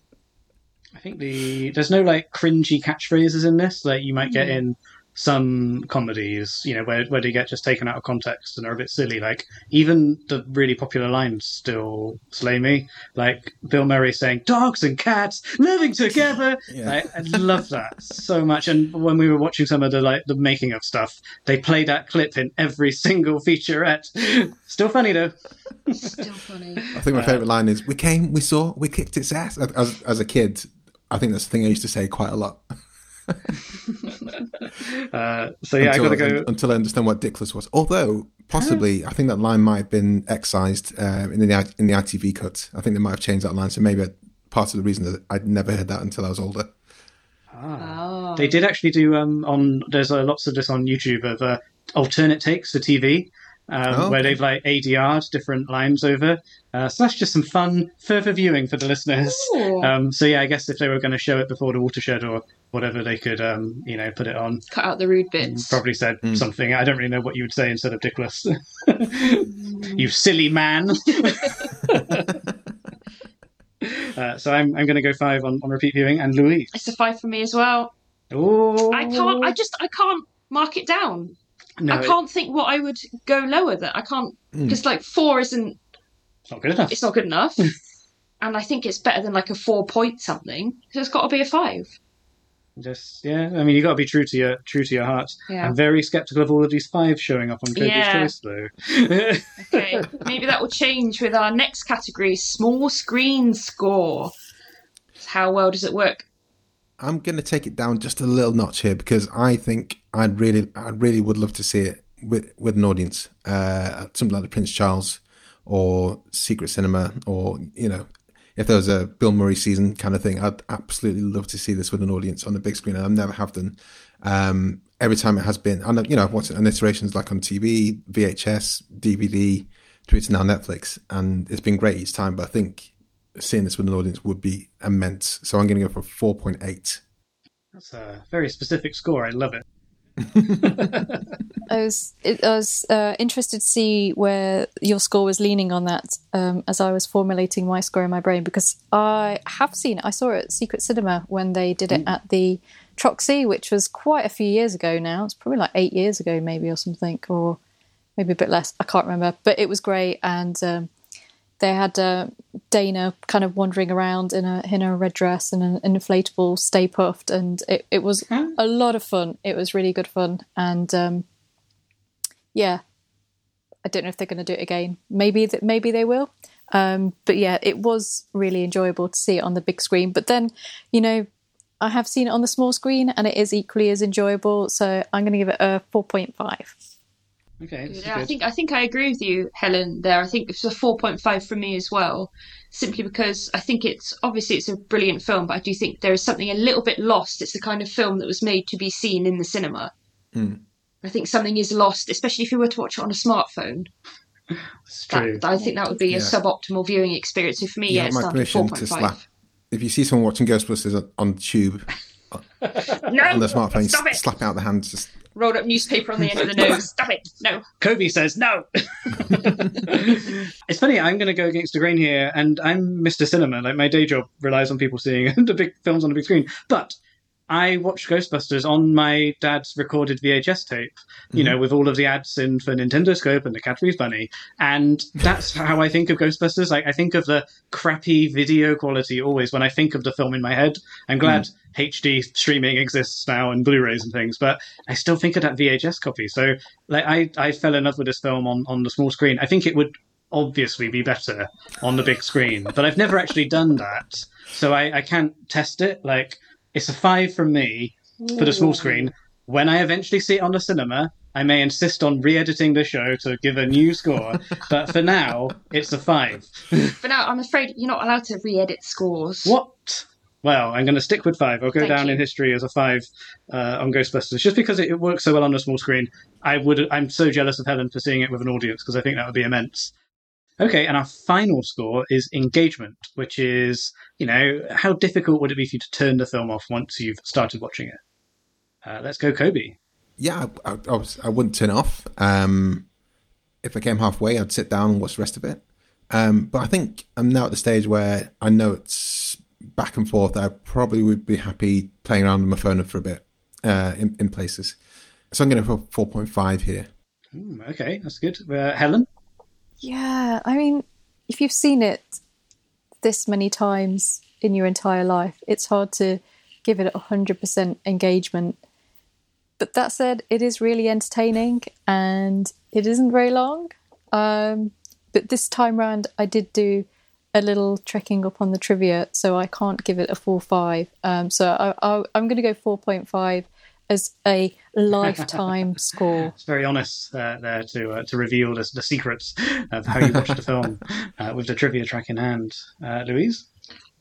I think the there's no like cringy catchphrases in this like you might get mm. in some comedies, you know, where where they get just taken out of context and are a bit silly. Like even the really popular lines still slay me. Like Bill Murray saying "dogs and cats living together." Yeah. Like, I love that so much. And when we were watching some of the like the making of stuff, they play that clip in every single featurette. Still funny though. Still funny. I think my favourite line is "We came, we saw, we kicked its ass." As as a kid, I think that's the thing I used to say quite a lot. Uh, so yeah, until, I gotta go. until I understand what Dickless was. Although possibly, I think that line might have been excised uh, in the in the ITV cut. I think they might have changed that line. So maybe part of the reason that I'd never heard that until I was older. Oh. They did actually do um on there's uh, lots of this on YouTube of uh, alternate takes for TV. Um, Oh, Where they've like ADR'd different lines over, uh, so that's just some fun further viewing for the listeners. Um, so yeah, I guess if they were going to show it before the watershed or whatever, they could um, you know put it on. Cut out the rude bits. Probably said something. I don't really know what you would say instead of Dickless. you silly man. uh, so I'm I'm going to go five on, on repeat viewing and Louise. It's a five for me as well. Oh, I can't. I just. I can't mark it down. no, I can't think what I would go lower than. I can't because like four isn't. It's not good enough. It's not good enough. and I think it's better than like a four point something. So it's got to be a five. Just yeah, I mean, you got to be true to your true to your heart. Yeah. I'm very skeptical of all of these fives showing up on Cody's Yeah. choice, though. Okay, maybe that will change with our next category: small screen score. How well does it work? I'm going to take it down just a little notch here because I think I'd really, I really would love to see it with with an audience, uh, something like the Prince Charles or Secret Cinema, or you know, if there was a Bill Murray season kind of thing, I'd absolutely love to see this with an audience on the big screen, and I never have done. Um, every time it has been, and you know, I've watched it on iterations like on TV, VHS, DVD, to now Netflix, and it's been great each time. But I think seeing this with an audience would be immense. So I'm going to go for four point eight. That's a very specific score. I love it. I was I was uh, interested to see where your score was leaning on that um, as I was formulating my score in my brain because I have seen it. I saw it at Secret Cinema when they did it at the Troxy, which was quite a few years ago now. It's probably like eight years ago, maybe or something, or maybe a bit less. I can't remember, but it was great and. Um, they had uh, Dana kind of wandering around in a in a red dress and an, inflatable Stay Puft, and it, it was a lot of fun. It was really good fun, and um, yeah, I don't know if they're going to do it again. Maybe that maybe they will. Um, but yeah, it was really enjoyable to see it on the big screen. But then, you know, I have seen it on the small screen, and it is equally as enjoyable. So I'm going to give it a four point five. Okay, Yeah, I think I think I agree with you, Helen. There, I think it's a four point five for me as well. Simply because I think it's obviously it's a brilliant film, but I do think there is something a little bit lost. It's the kind of film that was made to be seen in the cinema. Hmm. I think something is lost, especially if you were to watch it on a smartphone. It's true. That, I think that would be a suboptimal viewing experience. So for me, You yeah, have it's my permission to slap. If you see someone watching Ghostbusters on, on tube No, on their smartphone, stop it! slap out the hand. Just Rolled up newspaper on the end of the nose. Stop it! No. Kobe says no. it's funny. I'm going to go against the grain here, and I'm Mr. Cinema. Like my day job relies on people seeing the big films on the big screen. But I watched Ghostbusters on my dad's recorded VHS tape, you mm-hmm. know, with all of the ads in for Nintendo Scope and the Cadbury's Bunny. And that's how I think of Ghostbusters. Like, I think of the crappy video quality always when I think of the film in my head. I'm glad mm. HD streaming exists now and Blu-rays and things, but I still think of that VHS copy. So, like, I, I fell in love with this film on, on the small screen. I think it would obviously be better on the big screen, but I've never actually done that. So I, I can't test it. Like, it's a five from me for the small screen. When I eventually see it on the cinema, I may insist on re-editing the show to give a new score. but for now, it's a five. But now I'm afraid you're not allowed to re-edit scores. What? Well, I'm going to stick with five. I'll go Thank down you. in history as a five uh, on Ghostbusters, just because it, it works so well on the small screen. I would. I'm so jealous of Helen for seeing it with an audience because I think that would be immense. Okay, and our final score is engagement, which is, you know, how difficult would it be for you to turn the film off once you've started watching it? Uh, let's go, Kobe. Yeah, I, I, was, I wouldn't turn off. Um, if I came halfway, I'd sit down and watch the rest of it. Um, but I think I'm now at the stage where I know it's back and forth. I probably would be happy playing around with my phone for a bit uh, in, in places. So I'm going to put 4.5 here. Hmm, okay, that's good. Uh, Helen? Yeah, I mean, if you've seen it this many times in your entire life, it's hard to give it a 100% engagement. But that said, it is really entertaining and it isn't very long. Um, but this time round, I did do a little trekking up on the trivia, so I can't give it a full five. Um, so I, I'm going to go 4.5 as a lifetime score. It's very honest uh, there to uh, to reveal the, the secrets of how you watched the film uh, with the trivia track in hand. Uh, Louise?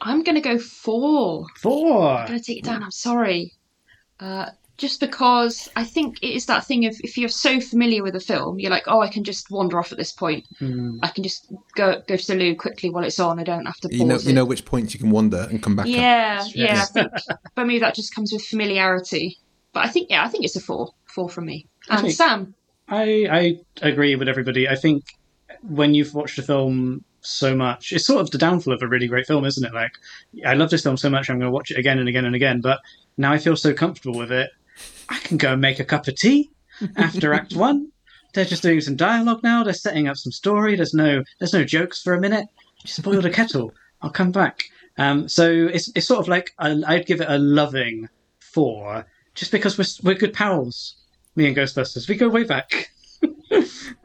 I'm going to go four. Four! I'm going to take it down. I'm sorry. Uh, just because I think it is that thing of if you're so familiar with a film, you're like, oh, I can just wander off at this point. Hmm. I can just go go to the loo quickly while it's on. I don't have to pause You know, it. you know which points you can wander and come back. up. yeah, yeah. I think for me that just comes with familiarity. But I think yeah, I think it's a four. Four from me. And Okay. Sam, I, I agree with everybody. I think when you've watched a film so much, it's sort of the downfall of a really great film, isn't it? Like, I love this film so much, I'm going to watch it again and again and again. But now I feel so comfortable with it. I can go and make a cup of tea after Act One. They're just doing some dialogue now. They're setting up some story. There's no there's no jokes for a minute. Just boiled a kettle. I'll come back. Um, so it's it's sort of like i I'd give it a loving four, just because we're we're good pals. Me and Ghostbusters, we go way back.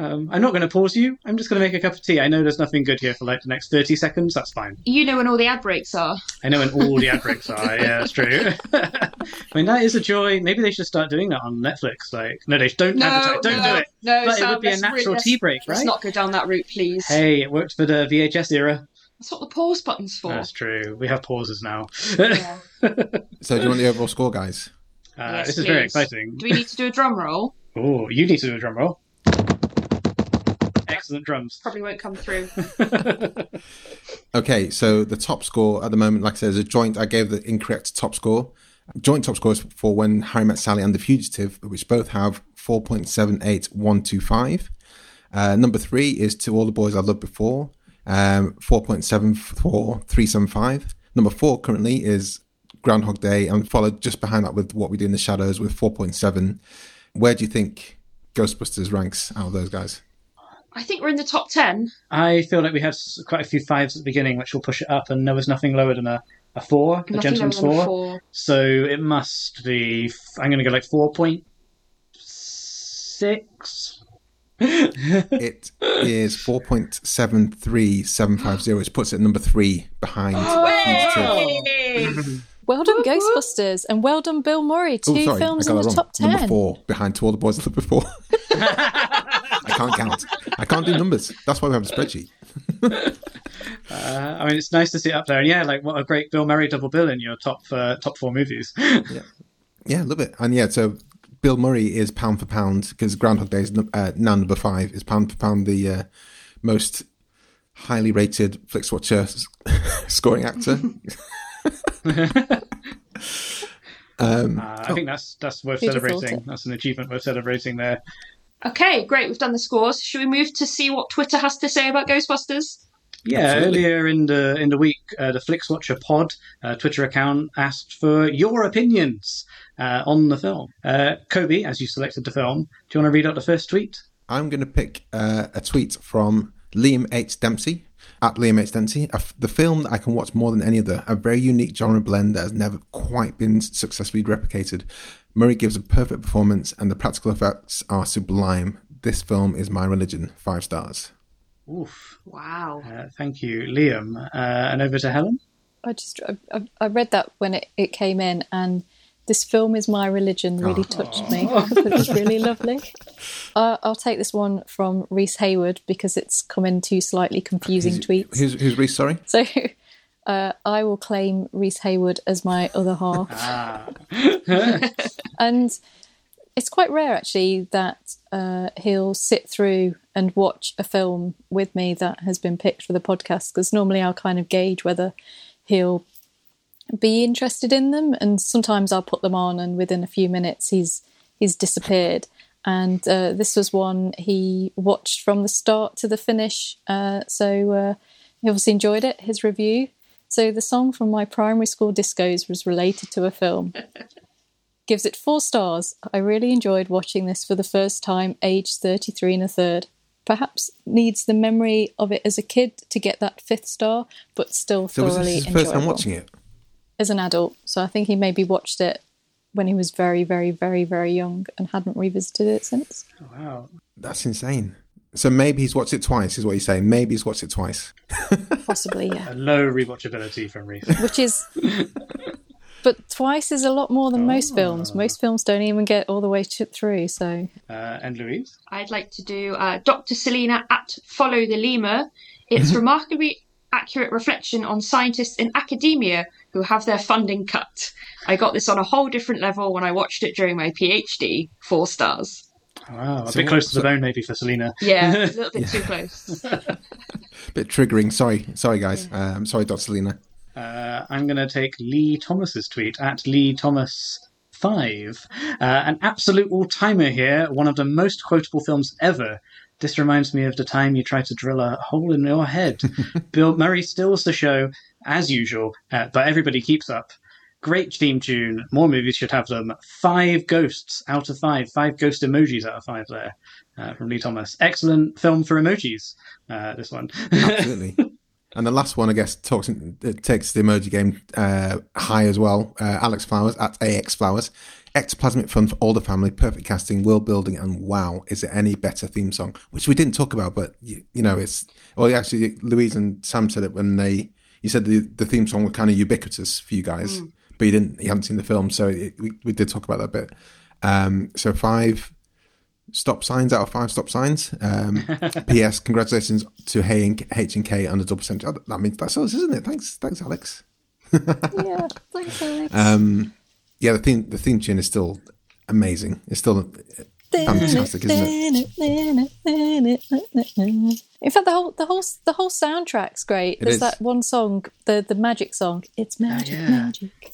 um, I'm not going to pause you. I'm just going to make a cup of tea. I know there's nothing good here for like the next 30 seconds. That's fine. you know when all the ad breaks are. I know when all the ad breaks are. Yeah, that's true. I mean, that is a joy. Maybe they should start doing that on Netflix. Like, no, they don't No, advertise. Don't no, do it. No, But it would be a natural really- tea break, right? Let's not go down that route, please. Hey, it worked for the VHS era. That's what the pause button's for. That's true. We have pauses now. Yeah. So do you want the overall score, guys? Uh, Yes, this is very exciting. Do we need to do a drum roll? Oh, you need to do a drum roll. Excellent drums. Probably won't come through. Okay, so the top score at the moment, like I said, is a joint. I gave the incorrect top score. Joint top scores for when Harry Met Sally and The Fugitive, which both have 4.78125. Uh, number three is To All the Boys I Loved Before, um, 4.74375. Number four currently is Groundhog Day, and followed just behind that with What We Do in the Shadows with 4.7. Where do you think Ghostbusters ranks out of those guys? I think we're in the top ten. I feel like we had quite a few fives at the beginning, which will push it up, and there was nothing lower than a, a four, a Nothing lower gentleman's four. four. So it must be. I'm going to go like four point six. It is 4.73750, which puts it at number three behind oh, Fugitive. Hey! Well done, Ghostbusters, and well done, Bill Murray. Two Oh, sorry, films in the wrong. top ten. Number four, behind To All the Boys I Loved Before. I can't count. I can't do numbers. That's why we have a spreadsheet. Uh, I mean, it's nice to see it up there, and yeah, like what a great Bill Murray double bill in your top uh, top four movies. Yeah, love it. And yeah, so Bill Murray is pound for pound because Groundhog Day is uh, now number five. Is pound for pound the uh, most highly rated Flixwatcher s- scoring actor. um, Uh, I think that's that's worth Who'd celebrating. That's an achievement worth celebrating there. Okay, great. We've done the scores. Should we move to see what Twitter has to say about Ghostbusters? Yeah, Absolutely. earlier in the in the week, uh, the Flixwatcher Pod uh, Twitter account asked for your opinions uh, on the film. Uh, Kobe, as you selected the film, do you want to read out the first tweet? I'm going to pick uh, a tweet from Liam H. Dempsey at Liam H. Dempsey. A f- the film that I can watch more than any other, a very unique genre blend that has never quite been successfully replicated. Murray gives a perfect performance, and the practical effects are sublime. This film is my religion. Five stars. Oof. Wow. Uh, thank you, Liam. Uh, and over to Helen. I just I, I, I read that when it, it came in, and this film is my religion really touched me. it was really lovely. Uh, I'll take this one from Reese Hayward because it's come in two slightly confusing tweets. Who's, who's Reese? Sorry. So uh, I will claim Reese Hayward as my other half. Ah, and it's quite rare actually that uh, he'll sit through and watch a film with me that has been picked for the podcast because normally I'll kind of gauge whether he'll be interested in them and sometimes I'll put them on and within a few minutes he's he's disappeared and uh, this was one he watched from the start to the finish uh, so uh, he obviously enjoyed it his review so the song from my primary school discos was related to a film gives it four stars. I really enjoyed watching this for the first time, age 33 and a third. Perhaps needs the memory of it as a kid to get that fifth star, but still So was thoroughly this his enjoyable. first time watching it? As an adult, so I think he maybe watched it when he was very, very, very, very young and hadn't revisited it since. wow. That's insane. So maybe he's watched it twice, is what you're saying. Maybe he's watched it twice. Possibly, yeah. A low rewatchability from Reese. Which is. But twice is a lot more than most films. Most films don't even get all the way to, through, so Uh, and Louise. I'd like to do uh, Dr. Selina at Follow the Lemur. It's remarkably accurate reflection on scientists in academia who have their funding cut. I got this on a whole different level when I watched it during my PhD. Four stars. Wow, a So bit close to the bone maybe for Selena. Yeah, a little bit too close. bit triggering. Sorry, sorry, guys. I'm sorry, Dr. Selena. Uh, I'm going to take Lee Thomas's tweet at Lee Thomas. Five, uh, an absolute all timer here, one of the most quotable films ever. This reminds me of the time you tried to drill a hole in your head. Bill Murray steals the show, as usual, uh, but everybody keeps up. Great theme tune. More movies should have them. Five ghosts out of five. Five ghost emojis out of five there uh, from Lee Thomas. Excellent film for emojis, uh, this one. Absolutely. and the last one, I guess, talks it takes the emoji game uh, high as well. Uh, Alex Flowers at AX Flowers. Ectoplasmic fun for all the family, perfect casting, world building, and wow, is it any better theme song? Which we didn't talk about, but you, you know, it's well, actually, Louise and Sam said it when they you said the the theme song was kind of ubiquitous for you guys, but you didn't, you hadn't seen the film, so it, we we did talk about that a bit. Um, so five stop signs out of five stop signs. Um, P.S. Congratulations to H and H and K on the double century. I mean, that's us, isn't it? Thanks, thanks, Alex. yeah, thanks, Alex. Um, yeah, the theme the theme tune is still amazing. It's still fantastic, isn't it? In fact, the whole the whole the whole soundtrack's great. It There's is. that one song, the the magic song. It's magic, yeah. magic.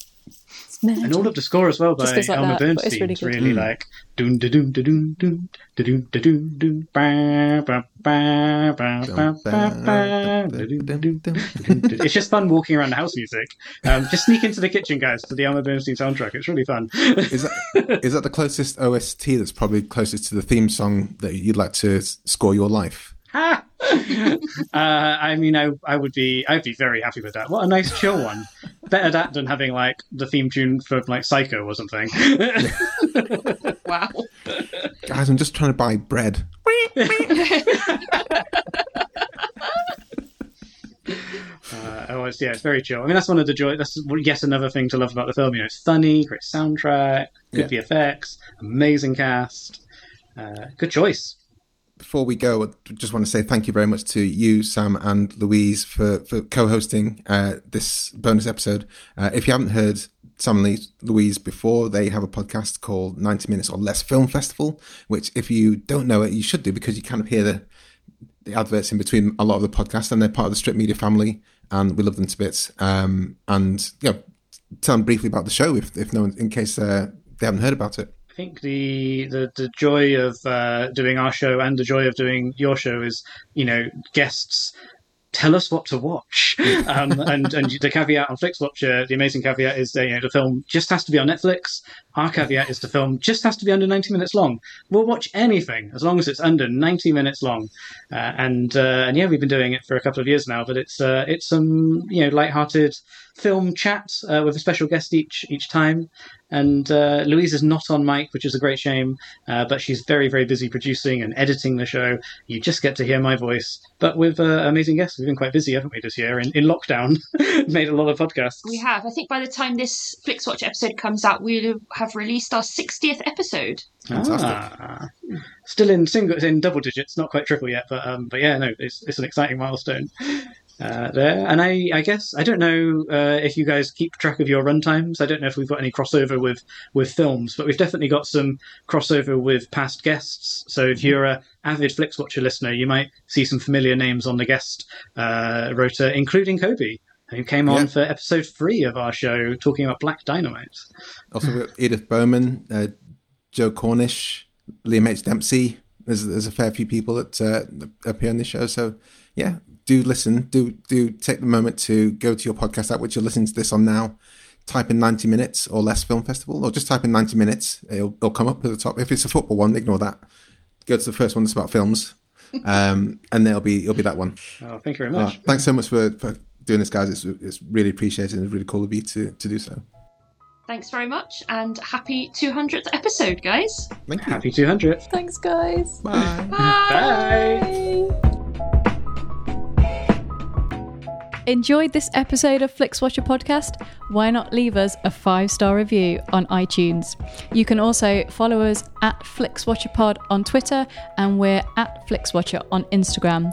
It's magic. And all of the score as well by Just like Elmer that, but Bernstein. it's really It's good. really Mm. like doon da doon da doon doon da doon da doon doon ba ba ba ba ba ba ba da doon da doon da doon da- It's just fun walking around the house music. Um, just sneak into the kitchen, guys, to the Elmer Bernstein soundtrack. It's really fun. Is that is that the closest OST that's probably closest to the theme song that you'd like to score your life? uh, I mean, I, I would be, I'd be very happy with that. What a nice chill one. Better that than having like the theme tune for like Psycho or something. wow. Guys, I'm just trying to buy bread. Uh, oh, it's, yeah, it's very chill. I mean, that's one of the joy. That's yet another thing to love about the film. You know, it's funny, great soundtrack, good VFX, amazing cast. Uh, good choice. Before we go, I just want to say thank you very much to you, Sam, and Louise for, for co-hosting uh, this bonus episode. Uh, if you haven't heard Sam and Louise before, they have a podcast called 90 Minutes or Less Film Festival, which if you don't know it, you should do because you kind of hear the the adverts in between a lot of the podcasts, and they're part of the Strip Media family, and we love them to bits. Um, and yeah, tell them briefly about the show if if no one, in case uh, they haven't heard about it. I think the the, the joy of uh, doing our show and the joy of doing your show is, you know, guests tell us what to watch. Um, and and the caveat on FlixWatcher, the amazing caveat is that you know the film just has to be on Netflix. Our caveat is the film just has to be under 90 minutes long. We'll watch anything as long as it's under 90 minutes long. Uh, and uh, and yeah, we've been doing it for a couple of years now, but it's uh, it's some you know light-hearted film chat uh, with a special guest each each time. And uh, Louise is not on mic, which is a great shame, uh, but she's very, very busy producing and editing the show. You just get to hear my voice. But with amazing guests, we've been quite busy, haven't we, this year? In, in lockdown, made a lot of podcasts. We have. I think by the time this FlixWatch episode comes out, we'll have released our 60th episode. Fantastic. Ah, still in single, in double digits, not quite triple yet, but um, but yeah, no, it's it's an exciting milestone. Uh, there, and I, I guess I don't know uh, if you guys keep track of your runtimes. I don't know if we've got any crossover with with films, but we've definitely got some crossover with past guests. So if you're a avid FlixWatcher listener, you might see some familiar names on the guest uh, rota, including Kobe, who came on Yeah. for episode three of our show, talking about Black Dynamite. Also, we've got Edith Bowman, uh, Joe Cornish, Liam H. Dempsey. There's, there's a fair few people that uh, appear on this show. So, yeah, do listen. Do do take the moment to go to your podcast app, which you're listening to this on now. Type in 90 minutes or less film festival, or just type in 90 minutes. It'll, it'll come up at the top. If it's a football one, ignore that. Go to the first one that's about films, um, and there'll be it'll be that one. Oh, thank you very much. thanks so much for, for doing this, guys. It's, it's really appreciated and it's really cool of you to, to do so. Thanks very much, and happy 200th episode, guys. Thank you. Happy 200th. Thanks, guys. Bye. Bye. Enjoyed this episode of FlixWatcher podcast? Why not leave us a five star review on iTunes? You can also follow us at FlixWatcherPod on Twitter and we're at FlixWatcher on Instagram.